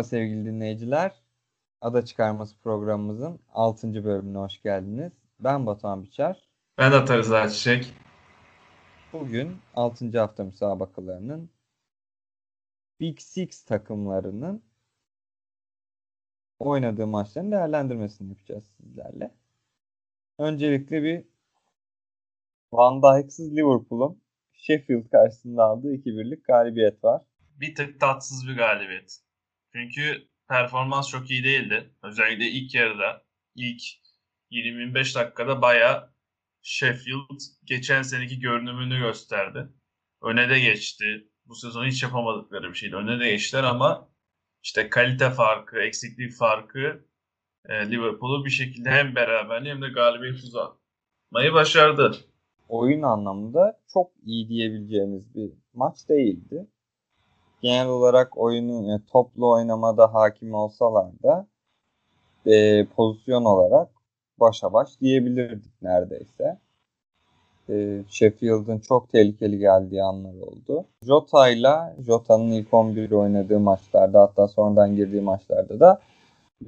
Merhaba sevgili dinleyiciler. Ada Çıkarması programımızın 6. bölümüne hoş geldiniz. Ben Batuhan Biçer. Ben Ata Rıza Çiçek. Bugün 6. hafta müsabakalarının Big Six takımlarının oynadığı maçların değerlendirmesini yapacağız sizlerle. Öncelikle bir Van Dijk'sız Liverpool'un Sheffield karşısında aldığı 2-1'lik galibiyet var. Bir tık tatsız bir galibiyet. Çünkü performans çok iyi değildi. Özellikle ilk yarıda, ilk 20-25 dakikada baya Sheffield geçen seneki görünümünü gösterdi. Öne de geçti. Bu sezon hiç yapamadıkları bir şeydi. Öne de geçtiler ama işte kalite farkı, eksiklik farkı e, Liverpool'u bir şekilde hem beraberliği hem de galibiyet uzatmayı başardı. Oyun anlamında çok iyi diyebileceğimiz bir maç değildi genel olarak oyunu yani toplu oynamada hakim olsalar da e, pozisyon olarak başa baş diyebilirdik neredeyse. E, Sheffield'ın çok tehlikeli geldiği anlar oldu. Jota ile Jota'nın ilk 11 oynadığı maçlarda hatta sonradan girdiği maçlarda da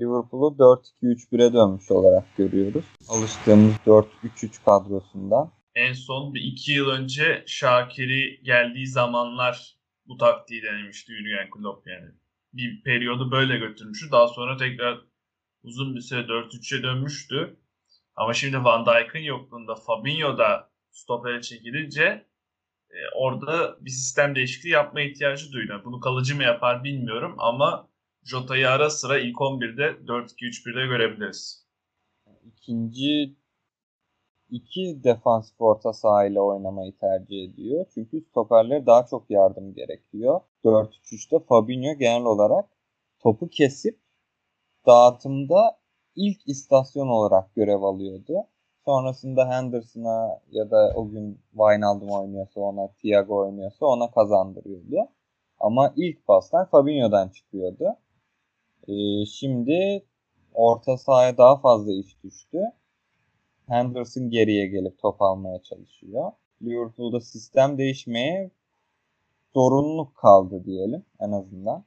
Liverpool'u 4-2-3-1'e dönmüş olarak görüyoruz. Alıştığımız 4-3-3 kadrosundan. En son bir iki yıl önce Şakir'i geldiği zamanlar bu taktiği denemişti Jurgen Klopp yani. Bir periyodu böyle götürmüştü. Daha sonra tekrar uzun bir süre 4-3'e dönmüştü. Ama şimdi Van Dijk'ın yokluğunda Fabinho da stopere çekilince e, orada bir sistem değişikliği yapma ihtiyacı duydu. Bunu kalıcı mı yapar bilmiyorum ama Jota'yı ara sıra ilk 11'de 4-2-3-1'de görebiliriz. İkinci iki defansif orta sahayla oynamayı tercih ediyor. Çünkü stoperlere daha çok yardım gerekiyor. 4-3-3'te Fabinho genel olarak topu kesip dağıtımda ilk istasyon olarak görev alıyordu. Sonrasında Henderson'a ya da o gün Wijnaldum oynuyorsa ona, Thiago oynuyorsa ona kazandırıyordu. Ama ilk paslar Fabinho'dan çıkıyordu. Ee, şimdi orta sahaya daha fazla iş düştü. Henderson geriye gelip top almaya çalışıyor. Liverpool'da sistem değişmeye zorunluluk kaldı diyelim en azından.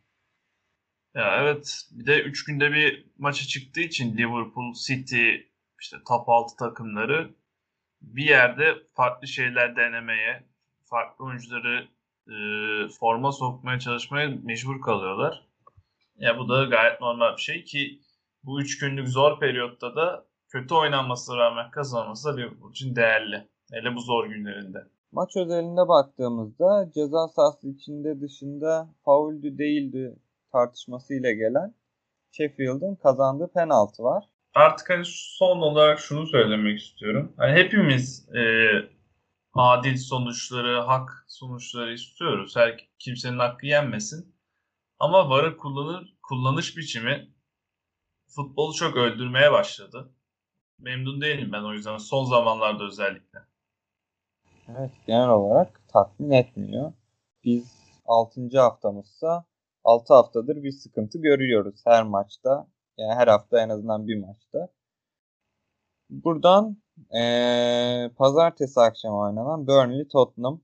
Ya evet bir de 3 günde bir maça çıktığı için Liverpool, City, işte top 6 takımları bir yerde farklı şeyler denemeye, farklı oyuncuları e, forma sokmaya çalışmaya mecbur kalıyorlar. Ya bu da gayet normal bir şey ki bu 3 günlük zor periyotta da kötü oynanmasına rağmen kazanması da Liverpool için değerli. Hele bu zor günlerinde. Maç özelinde baktığımızda ceza sahası içinde dışında fauldü değildi tartışmasıyla gelen Sheffield'ın kazandığı penaltı var. Artık hani son olarak şunu söylemek istiyorum. Hani hepimiz e, adil sonuçları, hak sonuçları istiyoruz. Her kimsenin hakkı yenmesin. Ama VAR'ı kullanır, kullanış biçimi futbolu çok öldürmeye başladı memnun değilim ben o yüzden son zamanlarda özellikle. Evet genel olarak tatmin etmiyor. Biz 6. haftamızsa 6 haftadır bir sıkıntı görüyoruz her maçta. Yani her hafta en azından bir maçta. Buradan ee, pazartesi akşamı oynanan Burnley Tottenham.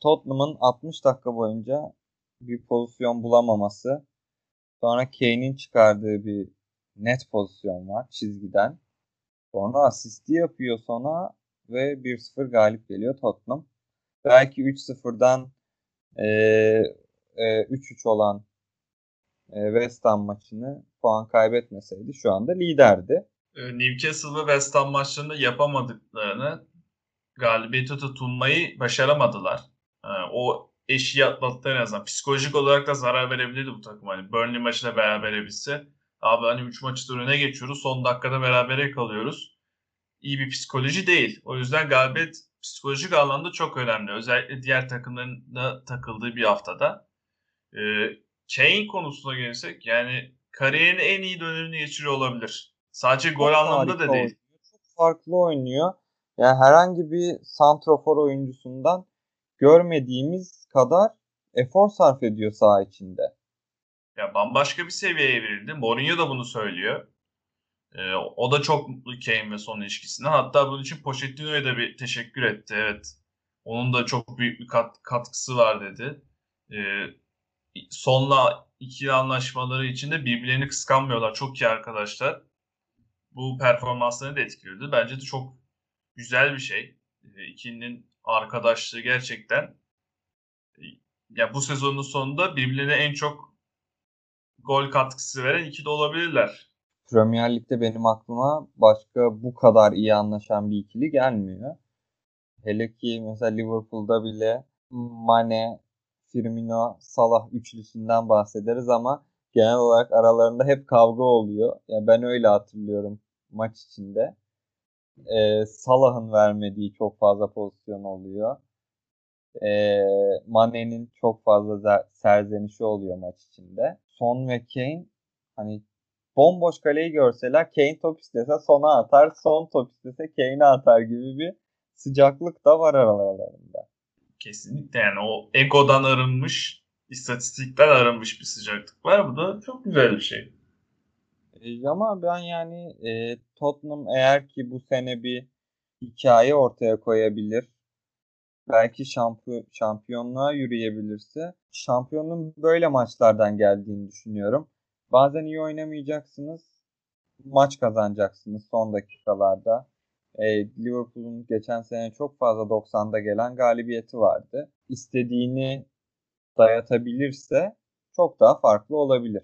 Tottenham'ın 60 dakika boyunca bir pozisyon bulamaması. Sonra Kane'in çıkardığı bir net pozisyon var çizgiden. Sonra asisti yapıyor sonra ve 1-0 galip geliyor Tottenham. Belki 3-0'dan e, e, 3-3 olan e, West Ham maçını puan kaybetmeseydi şu anda liderdi. E, Newcastle ve West Ham maçlarında yapamadıklarını galibiyete tutunmayı başaramadılar. E, o eşiği atlattı en azından. Psikolojik olarak da zarar verebilirdi bu takım. Hani Burnley maçıyla beraber bitse Abi hani 3 maçı öne geçiyoruz. Son dakikada berabere kalıyoruz. İyi bir psikoloji değil. O yüzden galibiyet psikolojik anlamda çok önemli. Özellikle diğer takımların da takıldığı bir haftada. Ee, Kane konusuna gelirsek yani kariyerin en iyi dönemini geçiriyor olabilir. Sadece çok gol anlamında da değil. Çok farklı oynuyor. Yani herhangi bir santrofor oyuncusundan görmediğimiz kadar efor sarf ediyor saha içinde ya bambaşka bir seviyeye verildi. Mourinho da bunu söylüyor. Ee, o da çok mutlu Kane ve son ilişkisinden. Hatta bunun için Pochettino'ya da bir teşekkür etti. Evet. Onun da çok büyük bir kat, katkısı var dedi. Ee, sonla ikili anlaşmaları içinde birbirlerini kıskanmıyorlar. Çok iyi arkadaşlar. Bu performanslarını da etkiliyordu. Bence de çok güzel bir şey. E, ikilinin arkadaşlığı gerçekten e, ya bu sezonun sonunda birbirlerine en çok gol katkısı veren ikili olabilirler. Premier Lig'de benim aklıma başka bu kadar iyi anlaşan bir ikili gelmiyor. Hele ki mesela Liverpool'da bile Mane, Firmino, Salah üçlüsünden bahsederiz ama genel olarak aralarında hep kavga oluyor. Yani ben öyle hatırlıyorum maç içinde. Ee, Salah'ın vermediği çok fazla pozisyon oluyor. Ee, Mane'nin çok fazla serzenişi oluyor maç içinde. Son ve Kane hani bomboş kaleyi görseler Kane top istese sona atar, son top istese Kane'e atar gibi bir sıcaklık da var aralarında. Kesinlikle yani o egodan arınmış, istatistikten arınmış bir sıcaklık var. Bu da çok güzel bir şey. E, ama ben yani e, Tottenham eğer ki bu sene bir hikaye ortaya koyabilir, belki şampiyon, şampiyonluğa yürüyebilirse şampiyonun böyle maçlardan geldiğini düşünüyorum. Bazen iyi oynamayacaksınız, maç kazanacaksınız son dakikalarda. E, Liverpool'un geçen sene çok fazla 90'da gelen galibiyeti vardı. İstediğini dayatabilirse çok daha farklı olabilir.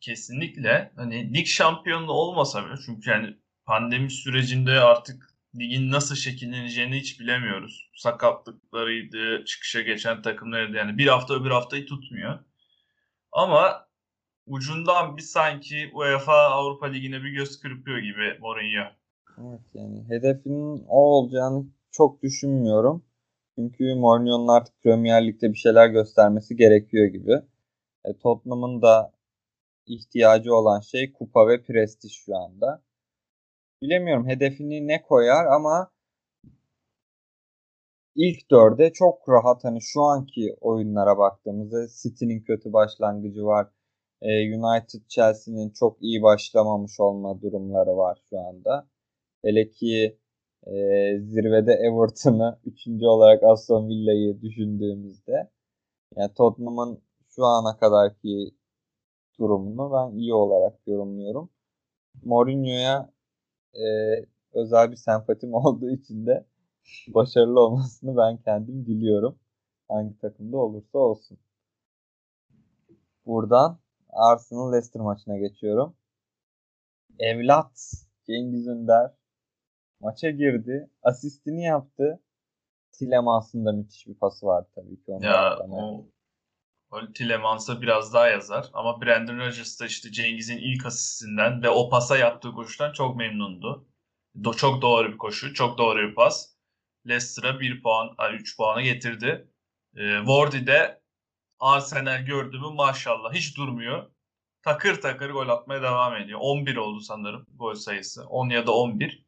Kesinlikle. Hani lig şampiyonluğu olmasa bile çünkü yani pandemi sürecinde artık ligin nasıl şekilleneceğini hiç bilemiyoruz. Sakatlıklarıydı, çıkışa geçen takımlarıydı. Yani bir hafta öbür haftayı tutmuyor. Ama ucundan bir sanki UEFA Avrupa Ligi'ne bir göz kırpıyor gibi Mourinho. Evet yani hedefinin o olacağını çok düşünmüyorum. Çünkü Mourinho'nun artık Premier Lig'de bir şeyler göstermesi gerekiyor gibi. E, Tottenham'ın da ihtiyacı olan şey kupa ve prestij şu anda. Bilemiyorum hedefini ne koyar ama ilk dörde çok rahat hani şu anki oyunlara baktığımızda City'nin kötü başlangıcı var. E, United Chelsea'nin çok iyi başlamamış olma durumları var şu anda. Hele ki e, zirvede Everton'ı üçüncü olarak Aston Villa'yı düşündüğümüzde yani Tottenham'ın şu ana kadarki durumunu ben iyi olarak yorumluyorum. Mourinho'ya e, özel bir sempatim olduğu için de başarılı olmasını ben kendim diliyorum. Hangi takımda olursa olsun. Buradan Arsenal Leicester maçına geçiyorum. Evlat Cengiz Ünder maça girdi. Asistini yaptı. Tilemans'ın da müthiş bir pası vardı tabii ki. Ya o Tilemans'a biraz daha yazar. Ama Brandon Rodgers da işte Cengiz'in ilk asistinden ve o pasa yaptığı koşudan çok memnundu. Do çok doğru bir koşu, çok doğru bir pas. Leicester'a 1 puan, 3 puanı getirdi. E, Wardy de Arsenal gördü mü maşallah hiç durmuyor. Takır takır gol atmaya devam ediyor. 11 oldu sanırım gol sayısı. 10 ya da 11.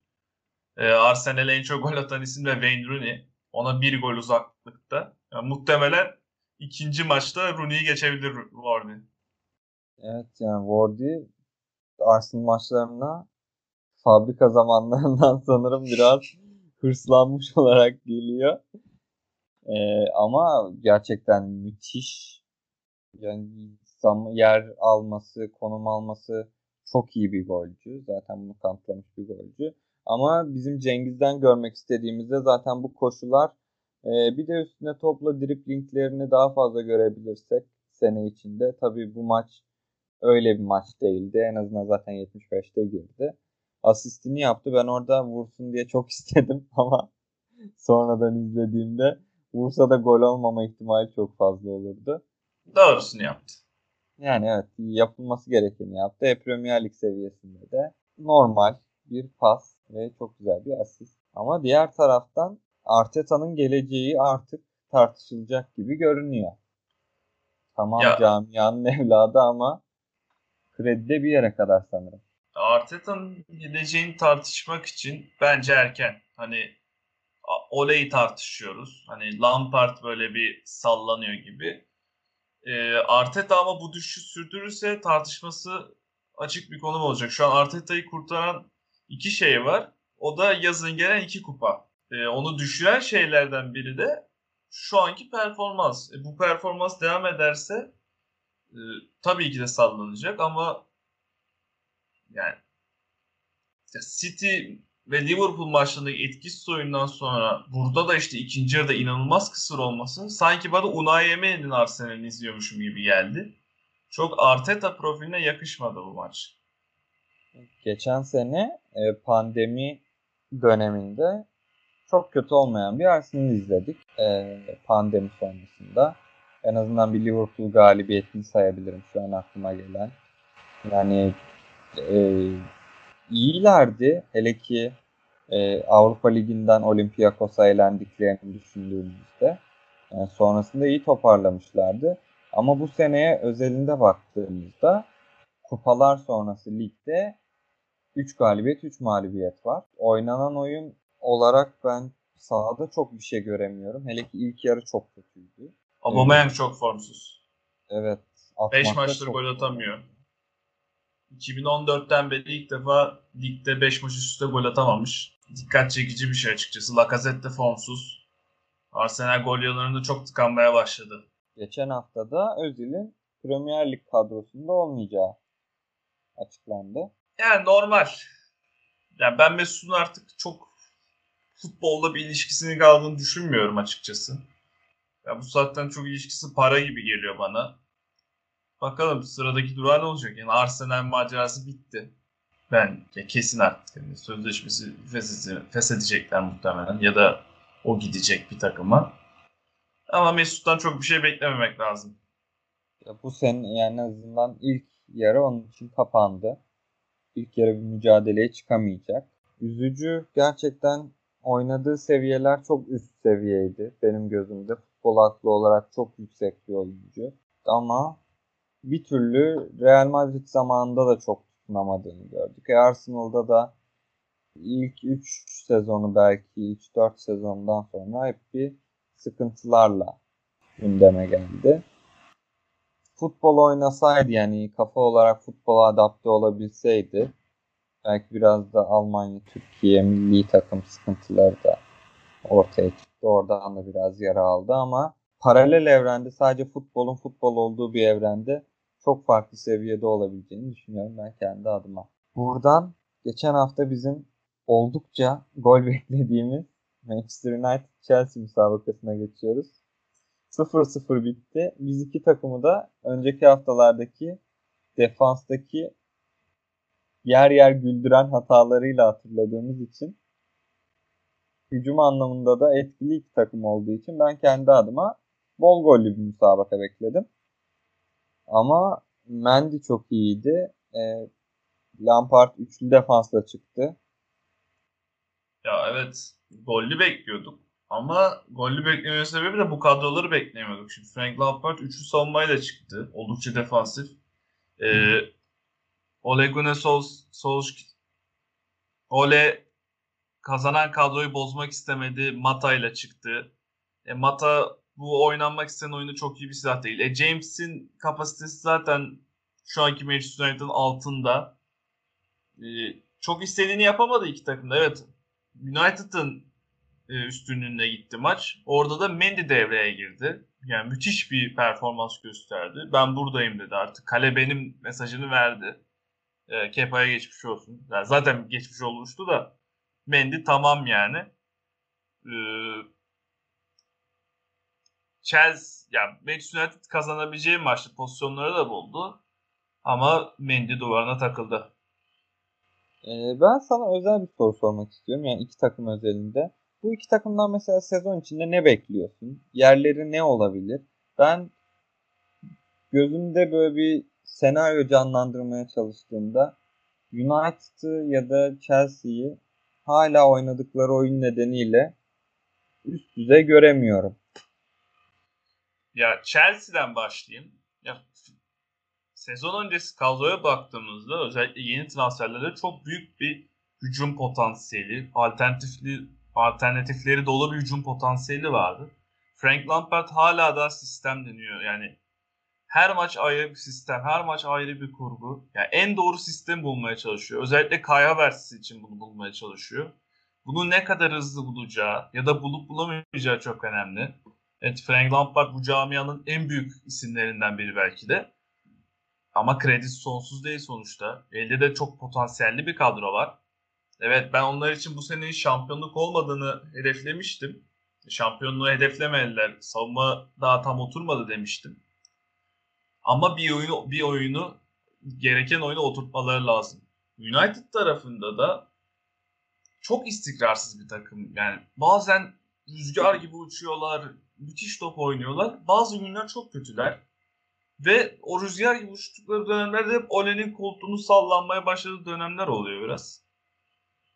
E, Arsenal'e en çok gol atan isim de Wayne Rooney. Ona bir gol uzaklıkta. Yani muhtemelen ikinci maçta Rooney'i geçebilir Wardy. Evet yani Wardy Arsenal maçlarına fabrika zamanlarından sanırım biraz hırslanmış olarak geliyor. Ee, ama gerçekten müthiş. Yani yer alması, konum alması çok iyi bir golcü. Zaten bunu kanıtlamış bir golcü. Ama bizim Cengiz'den görmek istediğimizde zaten bu koşular e, bir de üstüne topla driplinglerini daha fazla görebilirsek sene içinde. Tabii bu maç öyle bir maç değildi. En azından zaten 75'te girdi. Asistini yaptı. Ben orada vursun diye çok istedim ama sonradan izlediğimde vursa da gol olmama ihtimali çok fazla olurdu. Doğrusunu yaptı. Yani evet yapılması gerekeni yaptı. E, Premier Lig seviyesinde de normal bir pas ve çok güzel bir asist. Ama diğer taraftan Arteta'nın geleceği artık tartışılacak gibi görünüyor. Tamam ya. camianın evladı ama kredi de bir yere kadar sanırım. Arteta'nın geleceğini tartışmak için bence erken. Hani Ole'yi tartışıyoruz. Hani Lampard böyle bir sallanıyor gibi. E, Arteta ama bu düşüşü sürdürürse tartışması açık bir konu olacak. Şu an Arteta'yı kurtaran iki şey var. O da yazın gelen iki kupa. E, onu düşüren şeylerden biri de şu anki performans. E, bu performans devam ederse e, tabii ki de sallanacak ama yani City ve Liverpool maçlarındaki etkisiz oyundan sonra burada da işte ikinci yarıda inanılmaz kısır olması sanki bana Unai Emery'nin Arsenal'ini izliyormuşum gibi geldi. Çok Arteta profiline yakışmadı bu maç. Geçen sene e, pandemi döneminde çok kötü olmayan bir Arsenal izledik e, pandemi sonrasında. En azından bir Liverpool galibiyetini sayabilirim şu an aklıma gelen. Yani e, iyilerdi. Hele ki e, Avrupa Ligi'nden Olympiakos'a eğlendiklerini düşündüğümüzde. Yani sonrasında iyi toparlamışlardı. Ama bu seneye özelinde baktığımızda kupalar sonrası ligde 3 galibiyet 3 mağlubiyet var. Oynanan oyun olarak ben sahada çok bir şey göremiyorum. Hele ki ilk yarı çok kötüydü. Aubameyang evet. çok formsuz. Evet. 5 maçtır gol atamıyor. 2014'ten beri ilk defa ligde 5 maç üst üste gol atamamış. Dikkat çekici bir şey açıkçası. Lacazette formsuz. Arsenal gol yanlarında çok tıkanmaya başladı. Geçen hafta da Özil'in Premier Lig kadrosunda olmayacağı açıklandı. Yani normal. Yani ben Mesut'un artık çok futbolla bir ilişkisini kaldığını düşünmüyorum açıkçası. Ya bu saatten çok ilişkisi para gibi geliyor bana. Bakalım sıradaki durağı ne olacak? Yani Arsenal macerası bitti. Ben ya kesin artık yani sözleşmesi feshedecekler muhtemelen ya da o gidecek bir takıma. Ama Mesut'tan çok bir şey beklememek lazım. Ya bu sene yani en azından ilk yarı onun için kapandı. İlk yarı bir mücadeleye çıkamayacak. Üzücü gerçekten oynadığı seviyeler çok üst seviyeydi benim gözümde. Futbol aklı olarak çok yüksek bir oyuncu. Ama bir türlü Real Madrid zamanında da çok tutunamadığını gördük. E Arsenal'da da ilk 3 sezonu belki 3-4 sezondan sonra hep bir sıkıntılarla gündeme geldi. Futbol oynasaydı yani kafa olarak futbola adapte olabilseydi belki biraz da Almanya, Türkiye milli takım sıkıntıları da ortaya çıktı. Oradan da biraz yara aldı ama paralel evrende sadece futbolun futbol olduğu bir evrende çok farklı seviyede olabileceğini düşünüyorum ben kendi adıma. Buradan geçen hafta bizim oldukça gol beklediğimiz Manchester United Chelsea müsabakasına geçiyoruz. 0-0 bitti. Biz iki takımı da önceki haftalardaki defanstaki yer yer güldüren hatalarıyla hatırladığımız için hücum anlamında da etkili iki takım olduğu için ben kendi adıma bol gollü bir müsabaka bekledim. Ama Mendy çok iyiydi. E, Lampard üçlü defansla çıktı. Ya evet gollü bekliyorduk. Ama gollü beklemeye sebebi de bu kadroları beklemiyorduk. Şimdi Frank Lampard üçlü savunmayla çıktı. Oldukça defansif. Ee, Ole Gunnar Solskjaer Ole kazanan kadroyu bozmak istemedi. Mata ile çıktı. E, Mata bu oynanmak istenen oyunda çok iyi bir silah değil. E, James'in kapasitesi zaten şu anki Manchester United'ın altında. E, çok istediğini yapamadı iki takımda. Evet United'ın e, üstünlüğüne gitti maç. Orada da Mendy devreye girdi. Yani müthiş bir performans gösterdi. Ben buradayım dedi artık. Kale benim mesajını verdi. E, Kepa'ya geçmiş olsun. Yani zaten geçmiş olmuştu da Mendy tamam yani. E, Chelsea, yani Manchester United kazanabileceği maçta pozisyonları da buldu. Ama Mendy duvarına takıldı. Ee, ben sana özel bir soru sormak istiyorum. Yani iki takım özelinde. Bu iki takımdan mesela sezon içinde ne bekliyorsun? Yerleri ne olabilir? Ben gözümde böyle bir senaryo canlandırmaya çalıştığımda United'ı ya da Chelsea'yi hala oynadıkları oyun nedeniyle üst düzey göremiyorum. Ya Chelsea'den başlayayım. Ya sezon öncesi kadroya baktığımızda özellikle yeni transferlerde çok büyük bir hücum potansiyeli, alternatifli alternatifleri dolu bir hücum potansiyeli vardı. Frank Lampard hala da sistem deniyor. Yani her maç ayrı bir sistem, her maç ayrı bir kurgu. Yani en doğru sistem bulmaya çalışıyor. Özellikle Kai Havertz için bunu bulmaya çalışıyor. Bunu ne kadar hızlı bulacağı ya da bulup bulamayacağı çok önemli. Evet Frank Lampard bu camianın en büyük isimlerinden biri belki de. Ama kredisi sonsuz değil sonuçta. Elde de çok potansiyelli bir kadro var. Evet ben onlar için bu senenin şampiyonluk olmadığını hedeflemiştim. Şampiyonluğu hedeflemediler. Savunma daha tam oturmadı demiştim. Ama bir oyunu bir oyunu gereken oyunu oturtmaları lazım. United tarafında da çok istikrarsız bir takım. Yani bazen rüzgar gibi uçuyorlar, müthiş top oynuyorlar. Bazı günler çok kötüler. Ve o rüzgar gibi uçtukları dönemlerde hep Ole'nin koltuğunu sallanmaya başladığı dönemler oluyor biraz.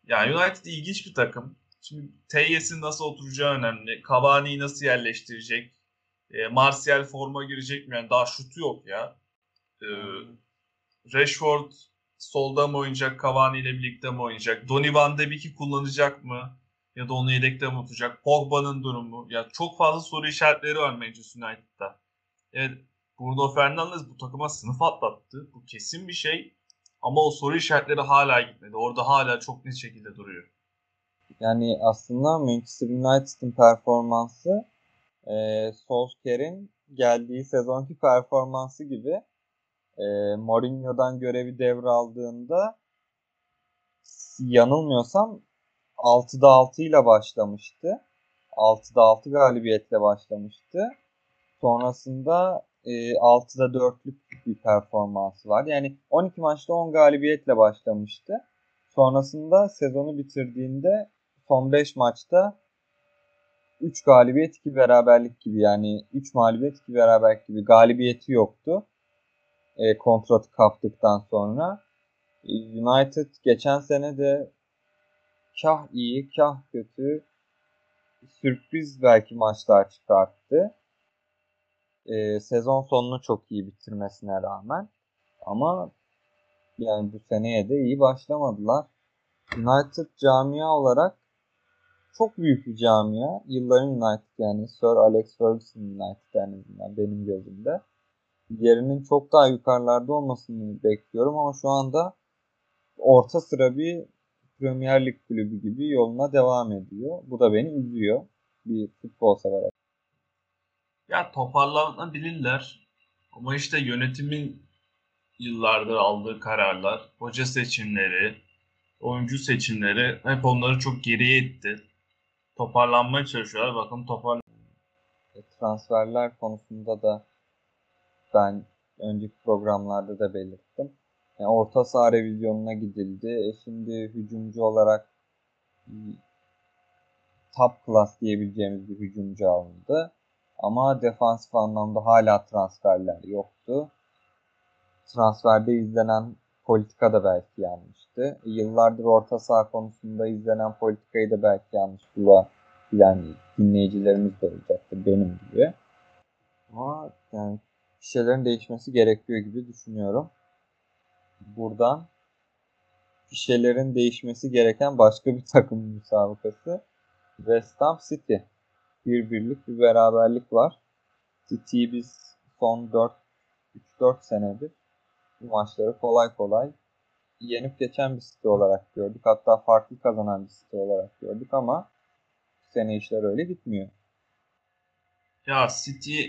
Yani United ilginç bir takım. Şimdi Teyyes'in nasıl oturacağı önemli. Cavani'yi nasıl yerleştirecek? E, Martial forma girecek mi? Yani daha şutu yok ya. E, Rashford solda mı oynayacak? Cavani ile birlikte mi oynayacak? Donny van de Beek'i kullanacak mı? Ya da onu yedekte mi tutacak? Pogba'nın durumu. Ya çok fazla soru işaretleri var Manchester United'da. Evet Bruno Fernandes bu takıma sınıf atlattı. Bu kesin bir şey. Ama o soru işaretleri hala gitmedi. Orada hala çok net şekilde duruyor. Yani aslında Manchester United'ın performansı e, Solskjaer'in geldiği sezonki performansı gibi e, Mourinho'dan görevi devraldığında yanılmıyorsam 6'da 6 ile başlamıştı. 6'da 6 galibiyetle başlamıştı. Sonrasında e, 6'da 4'lük bir performansı var. Yani 12 maçta 10 galibiyetle başlamıştı. Sonrasında sezonu bitirdiğinde son 5 maçta 3 galibiyet 2 beraberlik gibi yani 3 mağlubiyet 2 beraberlik gibi galibiyeti yoktu. E, kontratı kaptıktan sonra. E, United geçen sene de kah iyi kah kötü sürpriz belki maçlar çıkarttı. E, sezon sonunu çok iyi bitirmesine rağmen. Ama yani bu seneye de iyi başlamadılar. United camia olarak çok büyük bir camia. Yılların United yani Sir Alex Ferguson United en azından benim gözümde. Yerinin çok daha yukarılarda olmasını bekliyorum ama şu anda orta sıra bir Premier Lig kulübü gibi yoluna devam ediyor. Bu da beni üzüyor bir futbol sever. Ya toparlanabilirler ama işte yönetimin yıllardır aldığı kararlar, hoca seçimleri, oyuncu seçimleri hep onları çok geriye itti. Toparlanmaya çalışıyorlar. Bakın toparlan. E, transferler konusunda da ben önceki programlarda da belirttim. Yani orta saha revizyonuna gidildi. E şimdi hücumcu olarak top class diyebileceğimiz bir hücumcu alındı. Ama defansif anlamda hala transferler yoktu. Transferde izlenen politika da belki yanlıştı. E, yıllardır orta saha konusunda izlenen politikayı da belki yanlış bulabilen dinleyicilerimiz de olacaktır benim gibi. Ama yani bir şeylerin değişmesi gerekiyor gibi düşünüyorum. Buradan bir şeylerin değişmesi gereken başka bir takım müsabakası West Ham City. Bir birlik bir beraberlik var. City'yi biz son 4 3-4 senedir bu maçları kolay kolay yenip geçen bir City olarak gördük. Hatta farklı kazanan bir City olarak gördük ama bu sene işler öyle gitmiyor. Ya City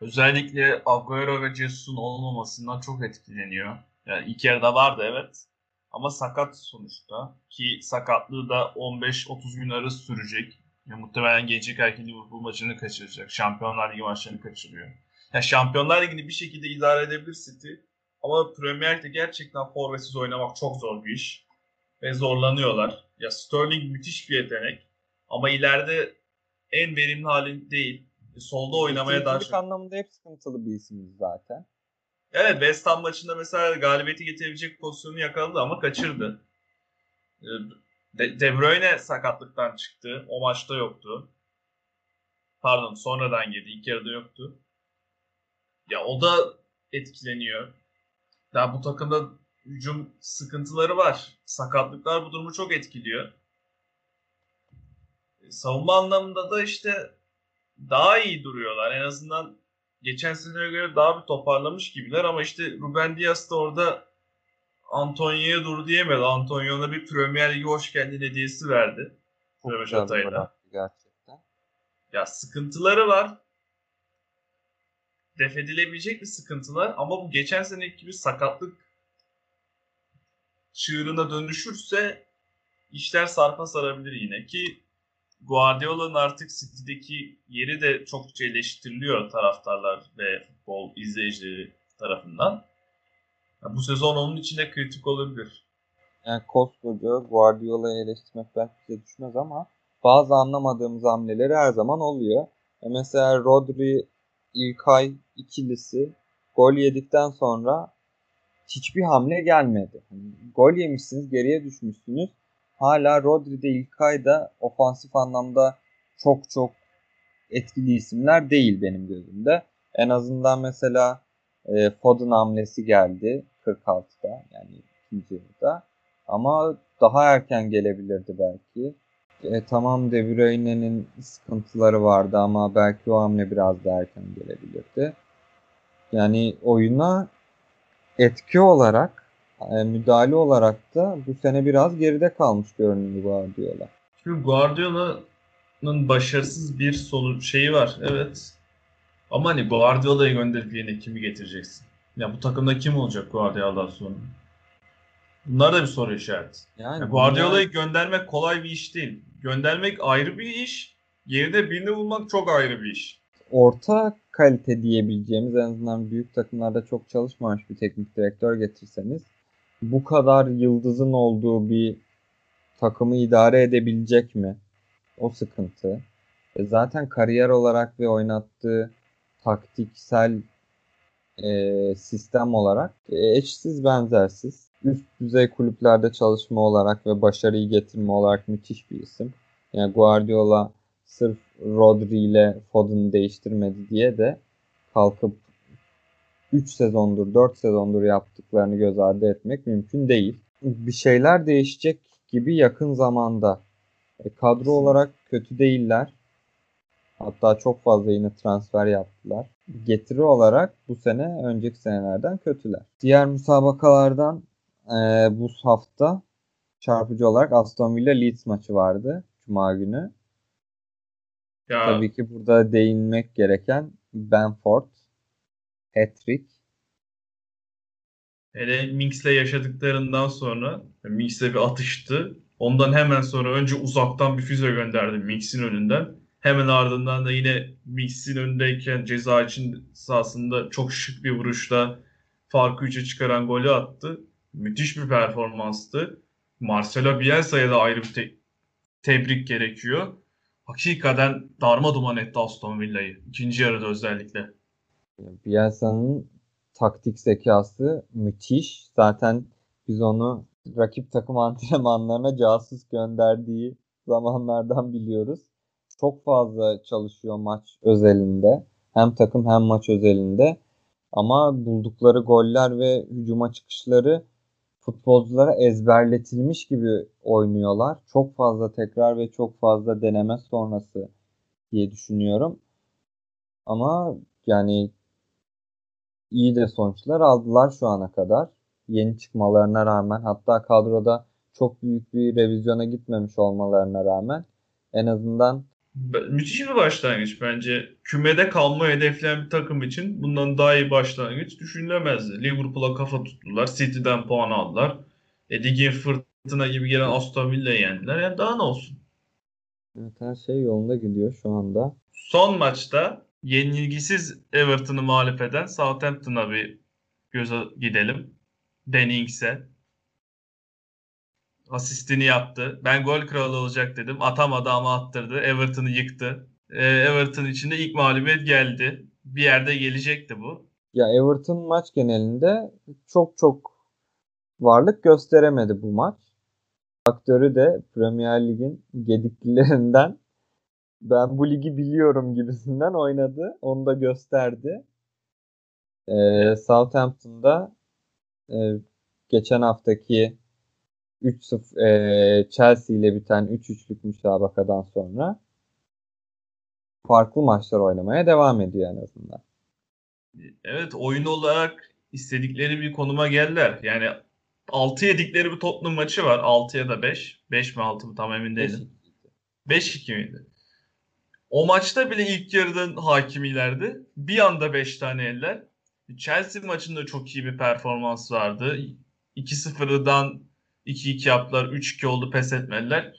özellikle Agüero ve Jesus'un olmamasından çok etkileniyor. Yani ilk yarıda vardı evet. Ama sakat sonuçta. Ki sakatlığı da 15-30 gün arası sürecek. Ya muhtemelen gelecek erken Liverpool maçını kaçıracak. Şampiyonlar Ligi maçlarını kaçırıyor. Ya Şampiyonlar Ligi'ni bir şekilde idare edebilir City. Ama Premier Lig'de gerçekten forvetsiz oynamak çok zor bir iş. Ve zorlanıyorlar. Ya Sterling müthiş bir yetenek. Ama ileride en verimli hali değil. E, solda oynamaya daha çok... anlamında hep sıkıntılı bir isim zaten. Evet West Ham maçında mesela galibiyeti getirebilecek pozisyonu yakaladı ama kaçırdı. E, De, De Bruyne sakatlıktan çıktı. O maçta yoktu. Pardon sonradan girdi. İlk yarıda yoktu. Ya o da etkileniyor. Ya bu takımda hücum sıkıntıları var. Sakatlıklar bu durumu çok etkiliyor. E, savunma anlamında da işte daha iyi duruyorlar. En azından geçen seneye göre daha bir toparlamış gibiler ama işte Ruben Dias da orada Antonio'ya dur diyemedi. Antonio'na bir Premier Ligi hoş geldin hediyesi verdi. Röveş Atay'la. Gerçekten. Ya sıkıntıları var. def edilebilecek bir sıkıntılar ama bu geçen seneki gibi sakatlık çığırına dönüşürse işler sarpa sarabilir yine ki Guardiola'nın artık City'deki yeri de çokça eleştiriliyor taraftarlar ve futbol izleyicileri tarafından. Yani bu sezon onun için de kritik olabilir. Yani koskoca Guardiola'yı eleştirmek belki bize düşmez ama bazı anlamadığımız hamleleri her zaman oluyor. E mesela Rodri, İlkay ikilisi gol yedikten sonra hiçbir hamle gelmedi. Yani gol yemişsiniz, geriye düşmüşsünüz. Hala Rodri'de, İlkay'da ofansif anlamda çok çok etkili isimler değil benim gözümde. En azından mesela e, Foden hamlesi geldi 46'da yani ikinci yarıda. Ama daha erken gelebilirdi belki. E, tamam De Bruyne'nin sıkıntıları vardı ama belki o hamle biraz daha erken gelebilirdi. Yani oyuna etki olarak, e, müdahale olarak da bu sene biraz geride kalmış görünüyor Guardiola. Şimdi Guardiola'nın başarısız bir sonu şeyi var. Evet. Ama hani Guardiola'yı gönderip yerine kimi getireceksin? Ya bu takımda kim olacak Guardiola'dan sonra? Bunlar da bir soru işareti. Yani, yani Guardiola'yı bunlar... göndermek kolay bir iş değil. Göndermek ayrı bir iş. Yerine birini bulmak çok ayrı bir iş. Orta kalite diyebileceğimiz en azından büyük takımlarda çok çalışmamış bir teknik direktör getirseniz bu kadar yıldızın olduğu bir takımı idare edebilecek mi? O sıkıntı. E zaten kariyer olarak ve oynattığı taktiksel e, sistem olarak e, eşsiz benzersiz. Üst düzey kulüplerde çalışma olarak ve başarıyı getirme olarak müthiş bir isim. Yani Guardiola sırf Rodri ile Foden'ı değiştirmedi diye de kalkıp 3 sezondur 4 sezondur yaptıklarını göz ardı etmek mümkün değil. Bir şeyler değişecek gibi yakın zamanda. E, kadro olarak kötü değiller. Hatta çok fazla yine transfer yaptılar. Getiri olarak bu sene önceki senelerden kötüler. Diğer müsabakalardan e, bu hafta çarpıcı olarak Aston Villa Leeds maçı vardı. Cuma günü. Ya. Tabii ki burada değinmek gereken Benford hat-trick. Hele Minx'le yaşadıklarından sonra Minx'le bir atıştı. Ondan hemen sonra önce uzaktan bir füze gönderdi Minx'in önünden. Hemen ardından da yine Minx'in önündeyken ceza için sahasında çok şık bir vuruşla farkı 3'e çıkaran golü attı. Müthiş bir performanstı. Marcelo Bielsa'ya da ayrı bir te- tebrik gerekiyor. Hakikaten darma duman etti Aston Villa'yı. İkinci yarıda özellikle. Bielsa'nın taktik zekası müthiş. Zaten biz onu rakip takım antrenmanlarına casus gönderdiği zamanlardan biliyoruz. Çok fazla çalışıyor maç özelinde. Hem takım hem maç özelinde. Ama buldukları goller ve hücuma çıkışları futbolculara ezberletilmiş gibi oynuyorlar. Çok fazla tekrar ve çok fazla deneme sonrası diye düşünüyorum. Ama yani iyi de sonuçlar aldılar şu ana kadar. Yeni çıkmalarına rağmen hatta kadroda çok büyük bir revizyona gitmemiş olmalarına rağmen en azından müthiş bir başlangıç bence. Kümede kalma hedefleyen bir takım için bundan daha iyi başlangıç düşünülemezdi. Liverpool'a kafa tuttular. City'den puan aldılar. E, ligin fırtına gibi gelen Aston Villa'yı yendiler. Yani daha ne olsun? Evet her şey yolunda gidiyor şu anda. Son maçta yenilgisiz Everton'ı mağlup eden Southampton'a bir göze gidelim. Danny Ings'e. Asistini yaptı. Ben gol kralı olacak dedim. Atamadı ama attırdı. Everton'ı yıktı. Ee, Everton için de ilk mağlubiyet geldi. Bir yerde gelecekti bu. Ya Everton maç genelinde çok çok varlık gösteremedi bu maç. Aktörü de Premier Lig'in gediklilerinden ben bu ligi biliyorum gibisinden oynadı. Onu da gösterdi. Ee, Southampton'da e, geçen haftaki 3-0 e, Chelsea ile biten 3-3'lük müsabakadan sonra farklı maçlar oynamaya devam ediyor en azından. Evet oyun olarak istedikleri bir konuma geldiler. Yani 6 yedikleri bir Tottenham maçı var. 6 ya da 5. 5 mi 6 mı tam emin değilim. 5-2 miydi? O maçta bile ilk yarıdan hakimilerdi. Bir anda 5 tane eller. Chelsea maçında çok iyi bir performans vardı. 2-0'dan 2-2 yaptılar. 3-2 oldu pes etmediler.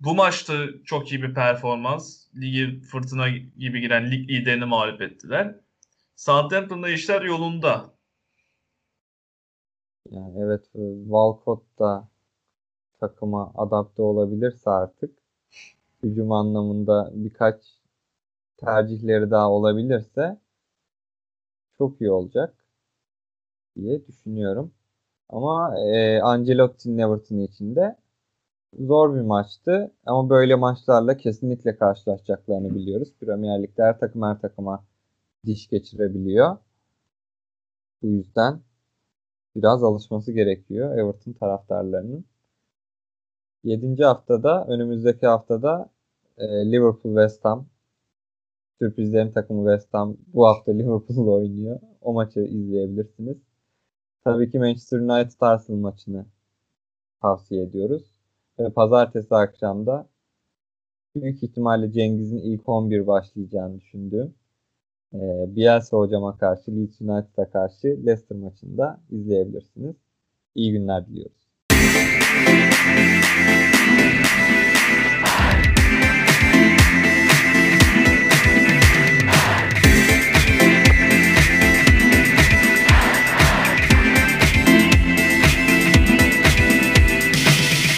Bu maçta çok iyi bir performans. Ligi fırtına gibi giren lig liderini mağlup ettiler. Southampton'da işler yolunda. Yani evet Walcott da takıma adapte olabilirse artık hücum anlamında birkaç tercihleri daha olabilirse çok iyi olacak diye düşünüyorum. Ama e, Ancelotti'nin Everton için de zor bir maçtı. Ama böyle maçlarla kesinlikle karşılaşacaklarını biliyoruz. Premier Lig'de her takım her takıma diş geçirebiliyor. Bu yüzden biraz alışması gerekiyor Everton taraftarlarının. 7. haftada önümüzdeki haftada e, Liverpool West Ham sürprizlerin takımı West Ham bu hafta Liverpool'la oynuyor. O maçı izleyebilirsiniz. Tabii ki Manchester United Arsenal maçını tavsiye ediyoruz. Ve pazartesi akşamda büyük ihtimalle Cengiz'in ilk 11 başlayacağını düşündüğüm e, Bielsa hocama karşı Leeds United'a karşı Leicester maçında izleyebilirsiniz. İyi günler diliyoruz.